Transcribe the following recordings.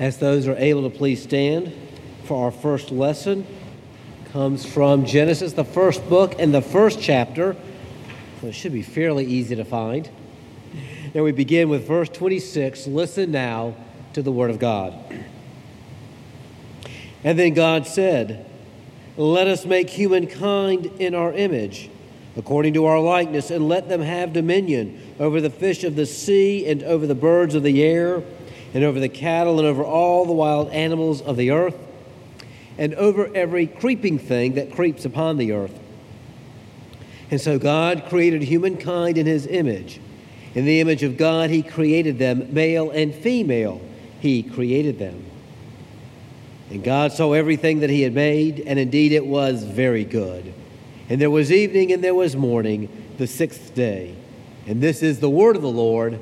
As those are able to please stand for our first lesson comes from Genesis, the first book and the first chapter. So it should be fairly easy to find. And we begin with verse 26. Listen now to the word of God. And then God said, Let us make humankind in our image, according to our likeness, and let them have dominion over the fish of the sea, and over the birds of the air, and over the cattle, and over all the wild animals of the earth, and over every creeping thing that creeps upon the earth. And so God created humankind in his image. In the image of God, he created them, male and female, he created them. And God saw everything that he had made, and indeed it was very good. And there was evening and there was morning, the sixth day. And this is the word of the Lord.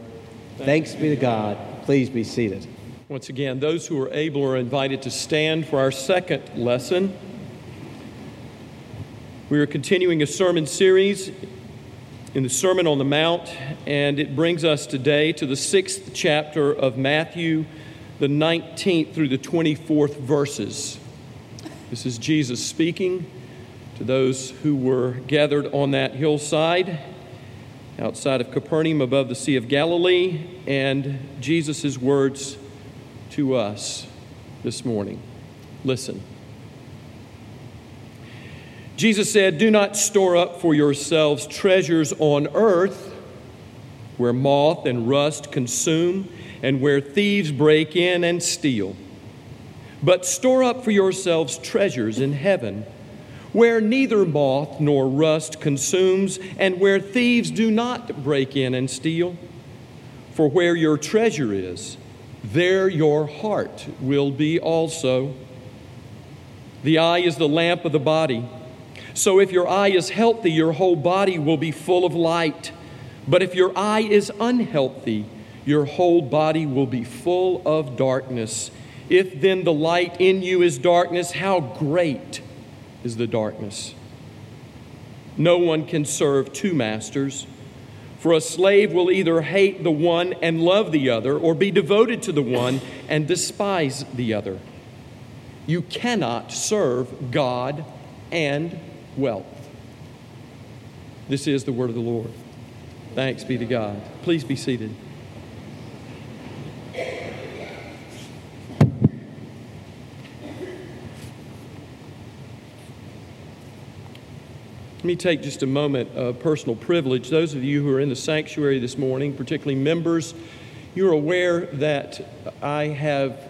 Thanks be to God. Please be seated. Once again, those who are able are invited to stand for our second lesson. We are continuing a sermon series in the Sermon on the Mount, and it brings us today to the sixth chapter of Matthew, the 19th through the 24th verses. This is Jesus speaking to those who were gathered on that hillside outside of Capernaum above the Sea of Galilee, and Jesus' words to us this morning. Listen. Jesus said, Do not store up for yourselves treasures on earth where moth and rust consume and where thieves break in and steal. But store up for yourselves treasures in heaven where neither moth nor rust consumes and where thieves do not break in and steal. For where your treasure is, there your heart will be also. The eye is the lamp of the body. So if your eye is healthy, your whole body will be full of light. But if your eye is unhealthy, your whole body will be full of darkness. If then the light in you is darkness, how great is the darkness! No one can serve two masters. For a slave will either hate the one and love the other, or be devoted to the one and despise the other. You cannot serve God and wealth. This is the word of the Lord. Thanks be to God. Please be seated. Me take just a moment of personal privilege. Those of you who are in the sanctuary this morning, particularly members, you're aware that I have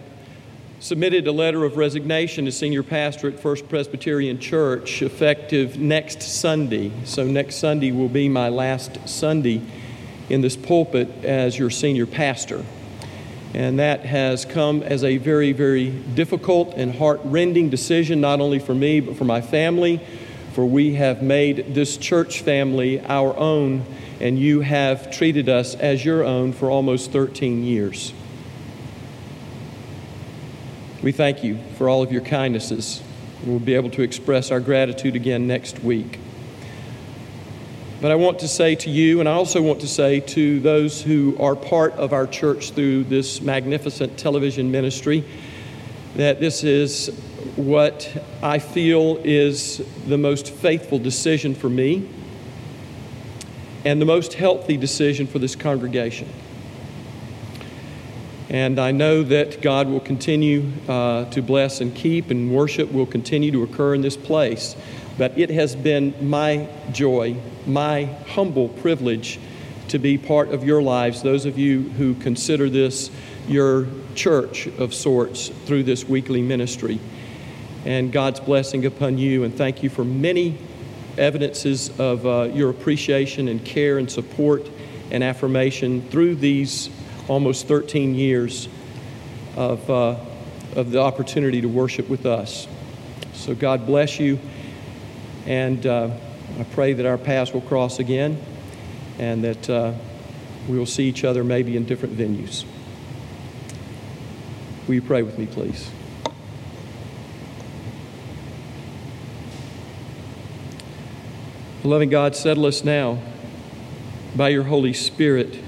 submitted a letter of resignation as senior pastor at First Presbyterian Church effective next Sunday. So, next Sunday will be my last Sunday in this pulpit as your senior pastor. And that has come as a very, very difficult and heart rending decision, not only for me, but for my family. For we have made this church family our own, and you have treated us as your own for almost 13 years. We thank you for all of your kindnesses. We'll be able to express our gratitude again next week. But I want to say to you, and I also want to say to those who are part of our church through this magnificent television ministry, that this is what I feel is the most faithful decision for me and the most healthy decision for this congregation. And I know that God will continue uh, to bless and keep, and worship will continue to occur in this place. But it has been my joy, my humble privilege to be part of your lives, those of you who consider this your church of sorts through this weekly ministry. And God's blessing upon you, and thank you for many evidences of uh, your appreciation and care and support and affirmation through these almost 13 years of, uh, of the opportunity to worship with us. So, God bless you. And uh, I pray that our paths will cross again and that uh, we will see each other maybe in different venues. Will you pray with me, please? Loving God, settle us now by your Holy Spirit,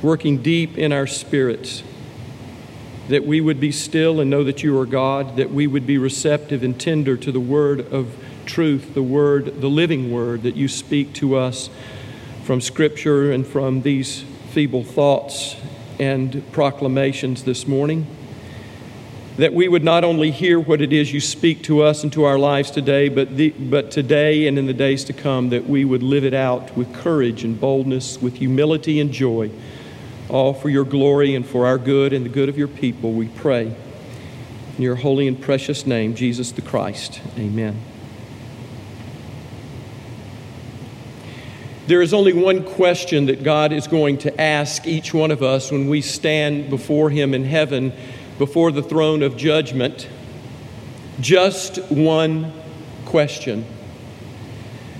working deep in our spirits, that we would be still and know that you are God, that we would be receptive and tender to the word of truth, the word, the living word that you speak to us from Scripture and from these feeble thoughts and proclamations this morning that we would not only hear what it is you speak to us and to our lives today, but, the, but today and in the days to come, that we would live it out with courage and boldness, with humility and joy, all for your glory and for our good and the good of your people, we pray. In your holy and precious name, Jesus the Christ. Amen. There is only one question that God is going to ask each one of us when we stand before Him in heaven before the throne of judgment just one question.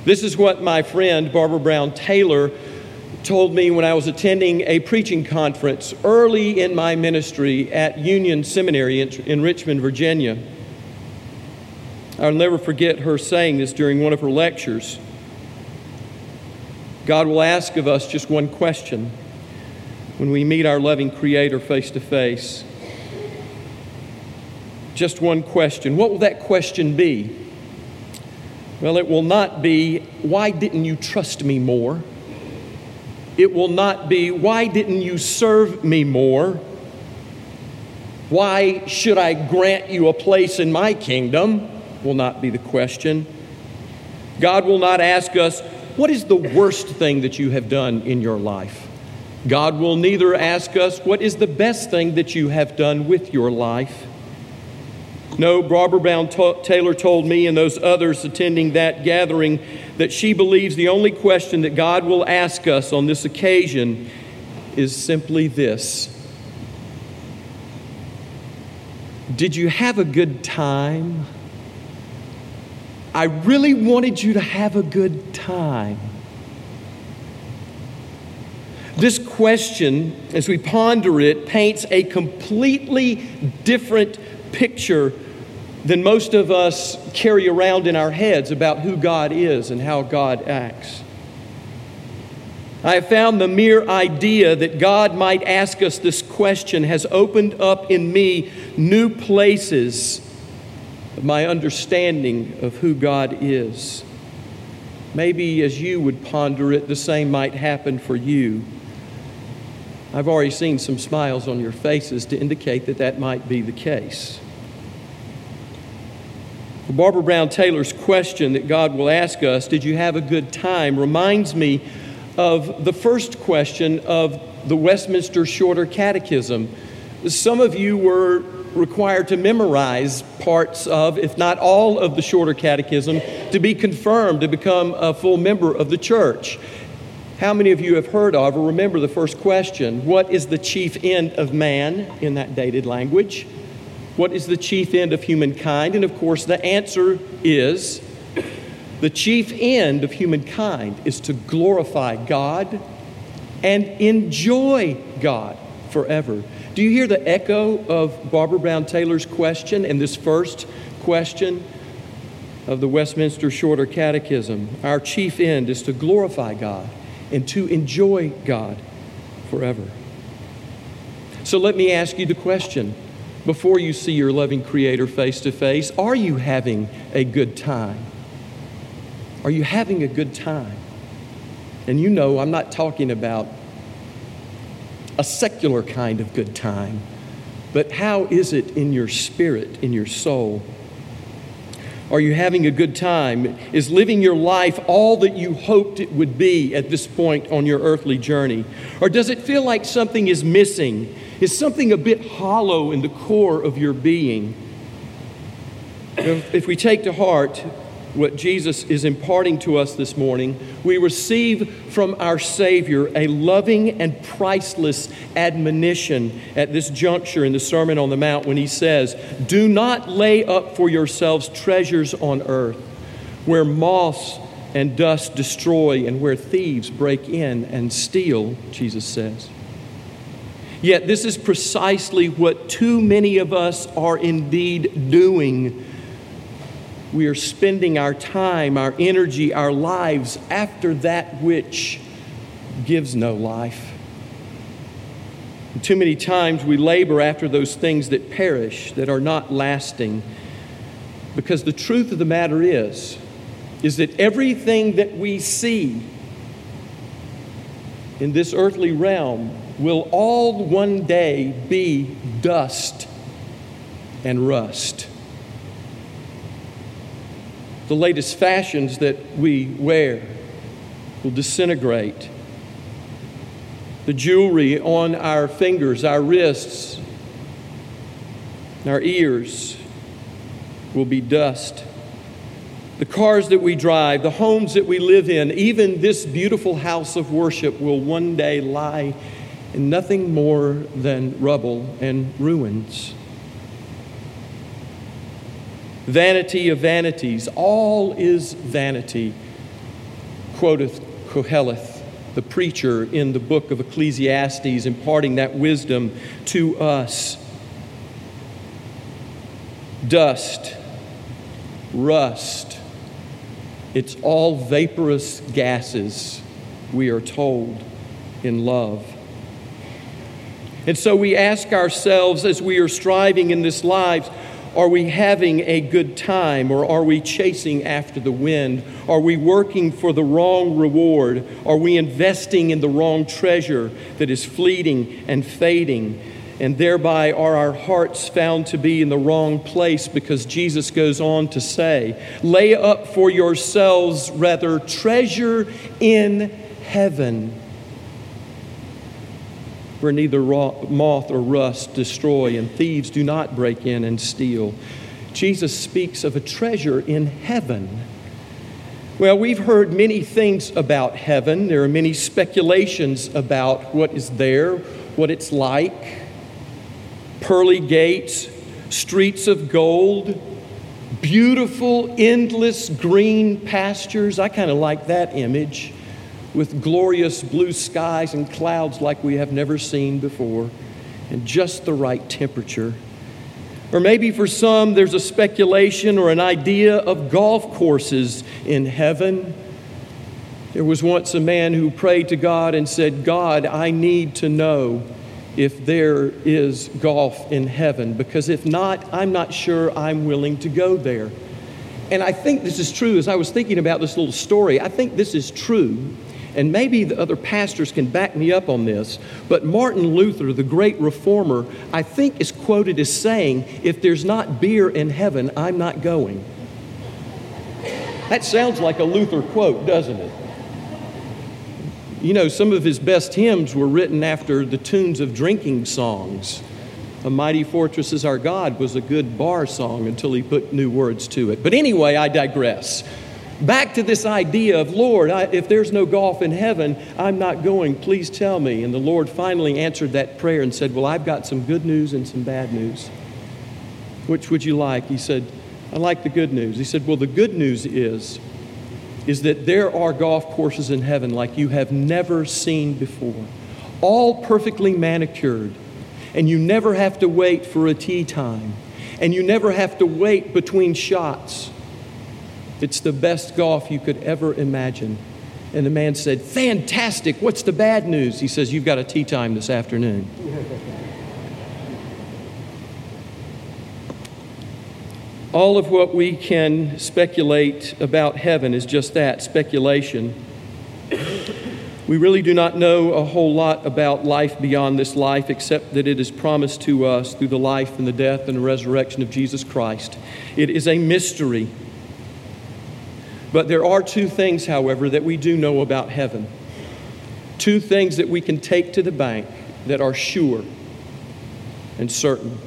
This is what my friend Barbara Brown Taylor told me when I was attending a preaching conference early in my ministry at Union Seminary in, Richmond, Virginia. I'll never forget her saying this during one of her lectures. God will ask of us just one question when we meet our loving Creator face to face just one question. What will that question be? Well, it will not be, why didn't you trust me more? It will not be, why didn't you serve me more? Why should I grant you a place in my kingdom? Will not be the question. God will not ask us, what is the worst thing that you have done in your life? God will neither ask us, what is the best thing that you have done with your life? No, Barbara Brown Taylor told me and those others attending that gathering that she believes the only question that God will ask us on this occasion is simply this Did you have a good time? I really wanted you to have a good time. This question, as we ponder it, paints a completely different picture than most of us carry around in our heads about who God is and how God acts. I have found the mere idea that God might ask us this question has opened up in me new places of my understanding of who God is. Maybe as you would ponder it, the same might happen for you. I've already seen some smiles on your faces to indicate that that might be the case. Barbara Brown Taylor's question that God will ask us, Did you have a good time? reminds me of the first question of the Westminster Shorter Catechism. Some of you were required to memorize parts of, if not all of the Shorter Catechism, to be confirmed to become a full member of the church. How many of you have heard of or remember the first question? What is the chief end of man in that dated language? What is the chief end of humankind? And of course, the answer is the chief end of humankind is to glorify God and enjoy God forever. Do you hear the echo of Barbara Brown Taylor's question and this first question of the Westminster Shorter Catechism? Our chief end is to glorify God and to enjoy God forever. So let me ask you the question before you see your loving Creator face to face? Are you having a good time? Are you having a good time? And you know, I'm not talking about a secular kind of good time, but how is it in your spirit, in your soul? Are you having a good time? Is living your life all that you hoped it would be at this point on your earthly journey? Or does it feel like something is missing is something a bit hollow in the core of your being. If we take to heart what Jesus is imparting to us this morning, we receive from our Savior a loving and priceless admonition at this juncture in the Sermon on the Mount when he says, Do not lay up for yourselves treasures on earth where moths and dust destroy and where thieves break in and steal, Jesus says. Yet, this is precisely what too many of us are indeed doing we are spending our time, our energy, our lives after that which gives no life. And too many times we labor after those things that perish, that are not lasting. Because the truth of the matter is, is that everything that we see in this earthly realm will all one day be dust and rust the latest fashions that we wear will disintegrate. The jewelry on our fingers, our wrists, our ears will be dust. The cars that we drive, the homes that we live in, even this beautiful house of worship will one day lie in nothing more than rubble and ruins. Vanity of vanities, all is vanity, quoteth Koheleth, the preacher in the book of Ecclesiastes, imparting that wisdom to us. Dust, rust, it's all vaporous gases, we are told in love. And so we ask ourselves as we are striving in this life are we having a good time or are we chasing after the wind? Are we working for the wrong reward? Are we investing in the wrong treasure that is fleeting and fading? And thereby are our hearts found to be in the wrong place because Jesus goes on to say, Lay up for yourselves rather treasure in heaven where neither moth or rust destroy and thieves do not break in and steal. Jesus speaks of a treasure in heaven. Well, we've heard many things about heaven. There are many speculations about what is there, what it's like. Pearly gates, streets of gold, beautiful, endless green pastures. I kind of like that image with glorious blue skies and clouds like we have never seen before, and just the right temperature. Or maybe for some, there's a speculation or an idea of golf courses in heaven. There was once a man who prayed to God and said, God, I need to know if there is golf in heaven, because if not, I'm not sure I'm willing to go there. And I think this is true. As I was thinking about this little story, I think this is true and maybe the other pastors can back me up on this, but Martin Luther, the great reformer, I think is quoted as saying, If there's not beer in heaven, I'm not going. That sounds like a Luther quote, doesn't it? You know, some of his best hymns were written after the tunes of drinking songs. A Mighty Fortress is Our God was a good bar song until he put new words to it. But anyway, I digress back to this idea of, Lord, I, if there's no golf in heaven, I'm not going. Please tell me. And the Lord finally answered that prayer and said, Well, I've got some good news and some bad news. Which would you like? He said, I like the good news. He said, Well, the good news is, is that there are golf courses in heaven like you have never seen before, all perfectly manicured, and you never have to wait for a tee time, and you never have to wait between shots it's the best golf you could ever imagine. And the man said, Fantastic. What's the bad news? He says, You've got a tee time this afternoon. All of what we can speculate about heaven is just that speculation. We really do not know a whole lot about life beyond this life, except that it is promised to us through the life and the death and the resurrection of Jesus Christ. It is a mystery. But there are two things, however, that we do know about heaven. Two things that we can take to the bank that are sure and certain.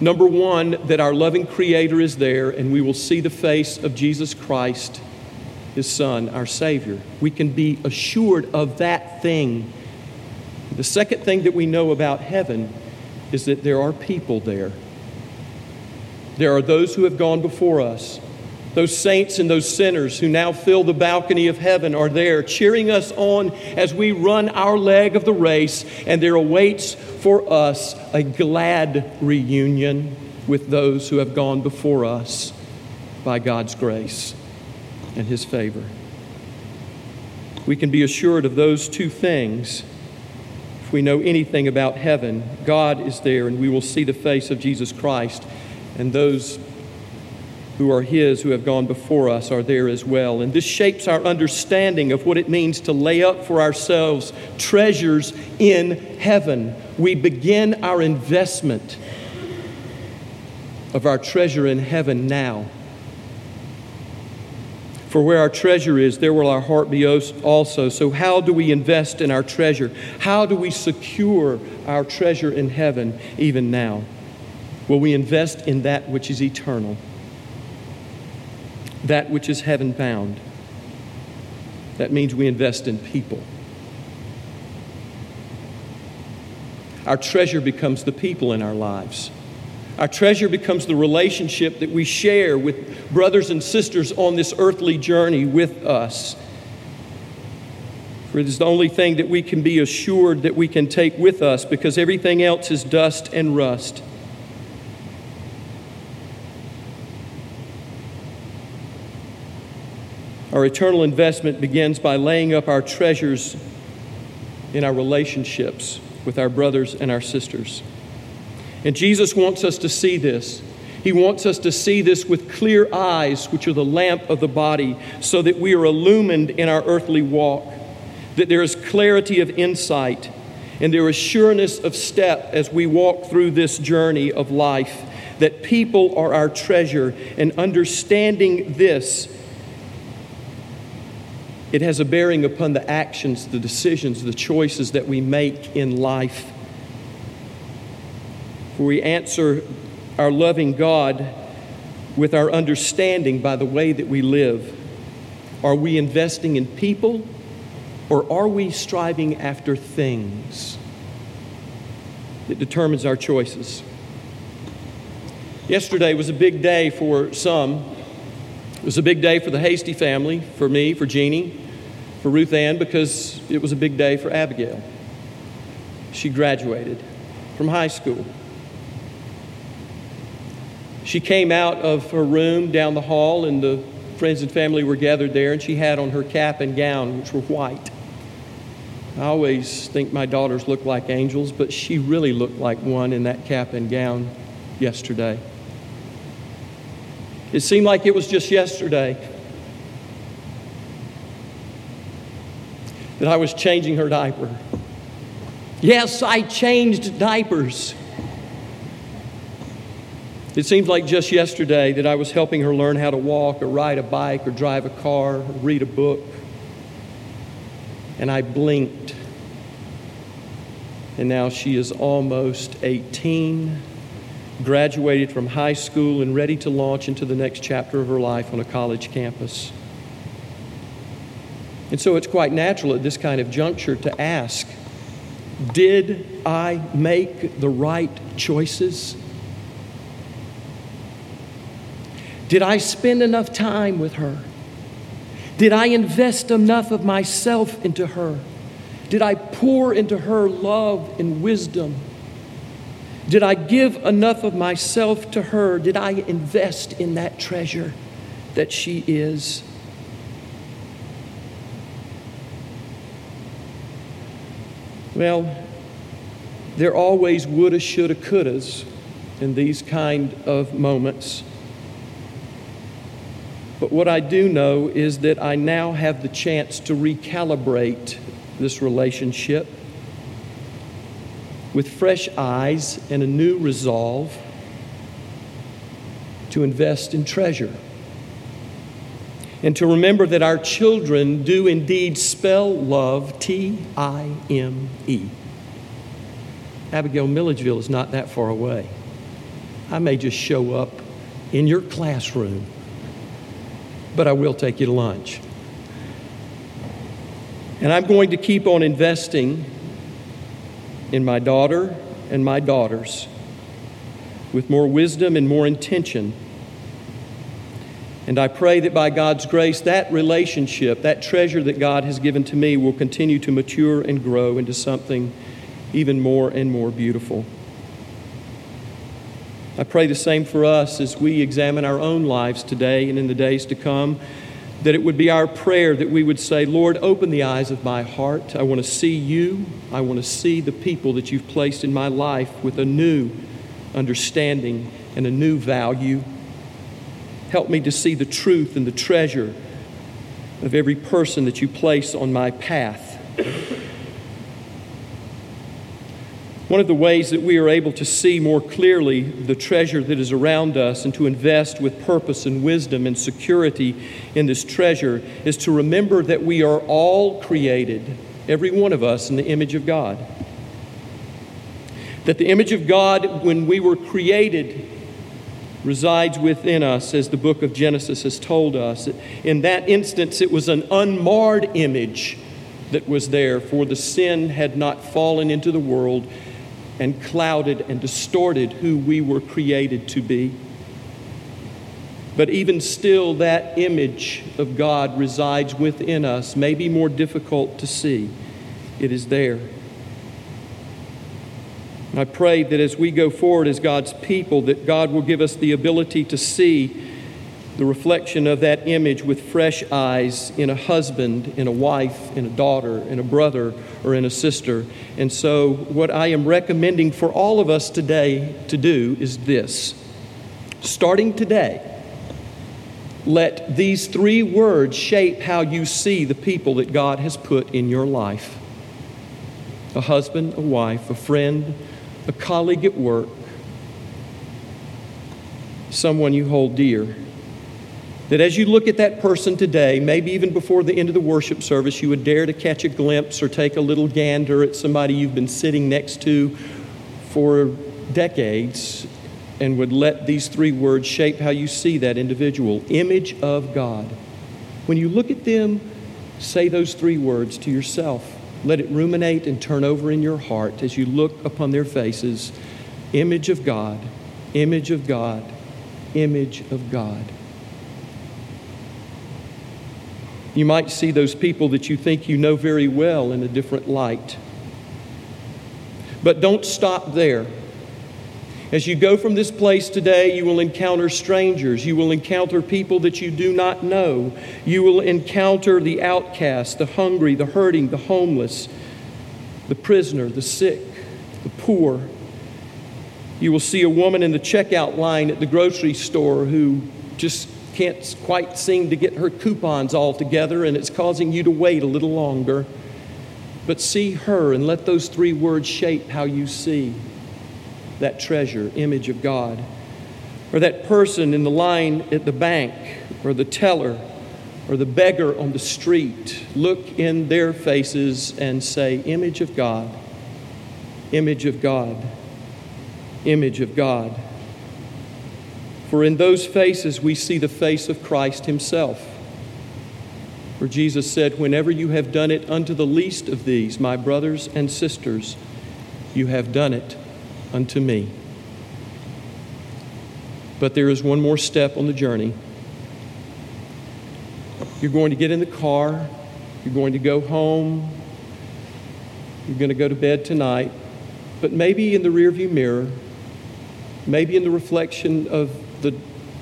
Number one, that our loving Creator is there and we will see the face of Jesus Christ, His Son, our Savior. We can be assured of that thing. The second thing that we know about heaven is that there are people there. There are those who have gone before us. Those saints and those sinners who now fill the balcony of heaven are there, cheering us on as we run our leg of the race, and there awaits for us a glad reunion with those who have gone before us by God's grace and His favor. We can be assured of those two things. If we know anything about heaven, God is there, and we will see the face of Jesus Christ, and those who are His, who have gone before us, are there as well. And this shapes our understanding of what it means to lay up for ourselves treasures in heaven. We begin our investment of our treasure in heaven now. For where our treasure is, there will our heart be also. So, how do we invest in our treasure? How do we secure our treasure in heaven even now? Well, we invest in that which is eternal that which is heaven bound. That means we invest in people. Our treasure becomes the people in our lives. Our treasure becomes the relationship that we share with brothers and sisters on this earthly journey with us. For it is the only thing that we can be assured that we can take with us because everything else is dust and rust. Our eternal investment begins by laying up our treasures in our relationships with our brothers and our sisters. And Jesus wants us to see this. He wants us to see this with clear eyes, which are the lamp of the body, so that we are illumined in our earthly walk, that there is clarity of insight, and there is sureness of step as we walk through this journey of life, that people are our treasure, and understanding this it has a bearing upon the actions, the decisions, the choices that we make in life. For we answer our loving God with our understanding by the way that we live. Are we investing in people or are we striving after things? It determines our choices. Yesterday was a big day for some. It was a big day for the Hasty family, for me, for Jeannie, for Ruth Ann, because it was a big day for Abigail. She graduated from high school. She came out of her room down the hall, and the friends and family were gathered there, and she had on her cap and gown, which were white. I always think my daughters look like angels, but she really looked like one in that cap and gown yesterday. It seemed like it was just yesterday that I was changing her diaper. Yes, I changed diapers. It seems like just yesterday that I was helping her learn how to walk or ride a bike or drive a car or read a book. And I blinked. And now she is almost 18 graduated from high school and ready to launch into the next chapter of her life on a college campus. And so it's quite natural at this kind of juncture to ask Did I make the right choices? Did I spend enough time with her? Did I invest enough of myself into her? Did I pour into her love and wisdom? Did I give enough of myself to her? Did I invest in that treasure that she is? Well, there always woulda, shoulda, couldas in these kind of moments. But what I do know is that I now have the chance to recalibrate this relationship with fresh eyes and a new resolve to invest in treasure. And to remember that our children do indeed spell love T I M E. Abigail Milledgeville is not that far away. I may just show up in your classroom, but I will take you to lunch. And I'm going to keep on investing in my daughter and my daughters with more wisdom and more intention. And I pray that by God's grace, that relationship, that treasure that God has given to me, will continue to mature and grow into something even more and more beautiful. I pray the same for us as we examine our own lives today and in the days to come. That it would be our prayer that we would say, Lord, open the eyes of my heart. I want to see you. I want to see the people that you've placed in my life with a new understanding and a new value. Help me to see the truth and the treasure of every person that you place on my path. One of the ways that we are able to see more clearly the treasure that is around us and to invest with purpose and wisdom and security in this treasure is to remember that we are all created, every one of us, in the image of God. That the image of God, when we were created, resides within us, as the book of Genesis has told us. In that instance, it was an unmarred image that was there, for the sin had not fallen into the world and clouded and distorted who we were created to be. But even still, that image of God resides within us, may be more difficult to see. It is there. I pray that as we go forward as God's people, that God will give us the ability to see the reflection of that image with fresh eyes in a husband, in a wife, in a daughter, in a brother, or in a sister. And so, what I am recommending for all of us today to do is this starting today, let these three words shape how you see the people that God has put in your life a husband, a wife, a friend, a colleague at work, someone you hold dear. That as you look at that person today, maybe even before the end of the worship service, you would dare to catch a glimpse or take a little gander at somebody you've been sitting next to for decades and would let these three words shape how you see that individual image of God. When you look at them, say those three words to yourself. Let it ruminate and turn over in your heart as you look upon their faces. Image of God, image of God, image of God. You might see those people that you think you know very well in a different light. But don't stop there. As you go from this place today, you will encounter strangers. You will encounter people that you do not know. You will encounter the outcast, the hungry, the hurting, the homeless, the prisoner, the sick, the poor. You will see a woman in the checkout line at the grocery store who just can't quite seem to get her coupons all together and it's causing you to wait a little longer. But see her and let those three words shape how you see that treasure, image of God. Or that person in the line at the bank, or the teller, or the beggar on the street. Look in their faces and say, Image of God, image of God, image of God. For in those faces we see the face of Christ Himself. For Jesus said, Whenever you have done it unto the least of these, my brothers and sisters, you have done it unto me. But there is one more step on the journey. You're going to get in the car, you're going to go home, you're going to go to bed tonight, but maybe in the rearview mirror, maybe in the reflection of the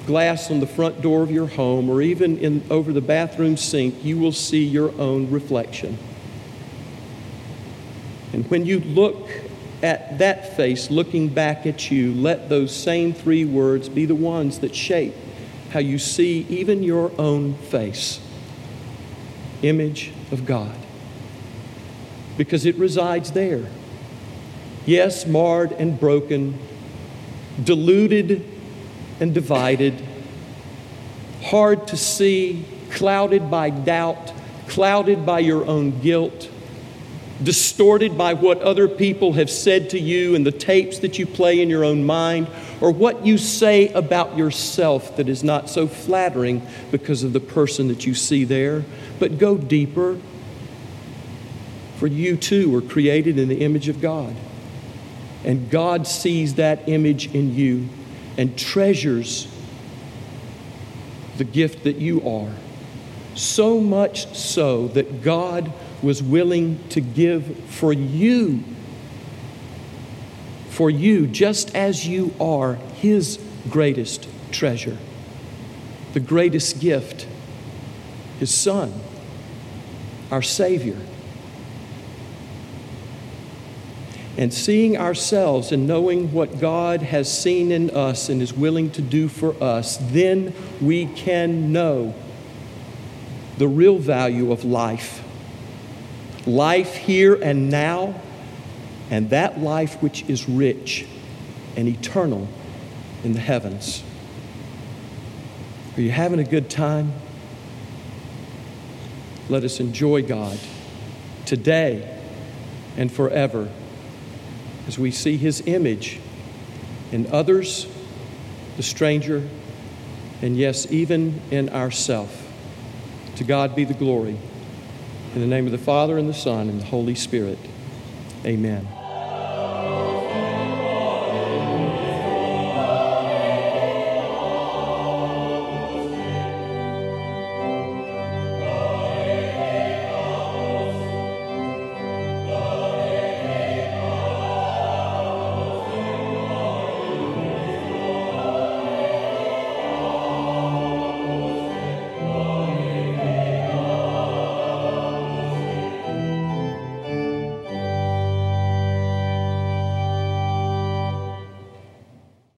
glass on the front door of your home, or even in, over the bathroom sink, you will see your own reflection. And when you look at that face looking back at you, let those same three words be the ones that shape how you see even your own face. Image of God. Because it resides there. Yes, marred and broken, deluded and divided, hard to see, clouded by doubt, clouded by your own guilt distorted by what other people have said to you and the tapes that you play in your own mind, or what you say about yourself that is not so flattering because of the person that you see there, but go deeper. For you too were created in the image of God. And God sees that image in you and treasures the gift that you are. So much so that God was willing to give for you, for you, just as you are, His greatest treasure, the greatest gift, His Son, our Savior. And seeing ourselves and knowing what God has seen in us and is willing to do for us, then we can know the real value of life. Life here and now, and that life which is rich and eternal in the heavens. Are you having a good time? Let us enjoy God today and forever as we see his image in others, the stranger, and yes, even in ourself. To God be the glory. In the name of the Father, and the Son, and the Holy Spirit. Amen.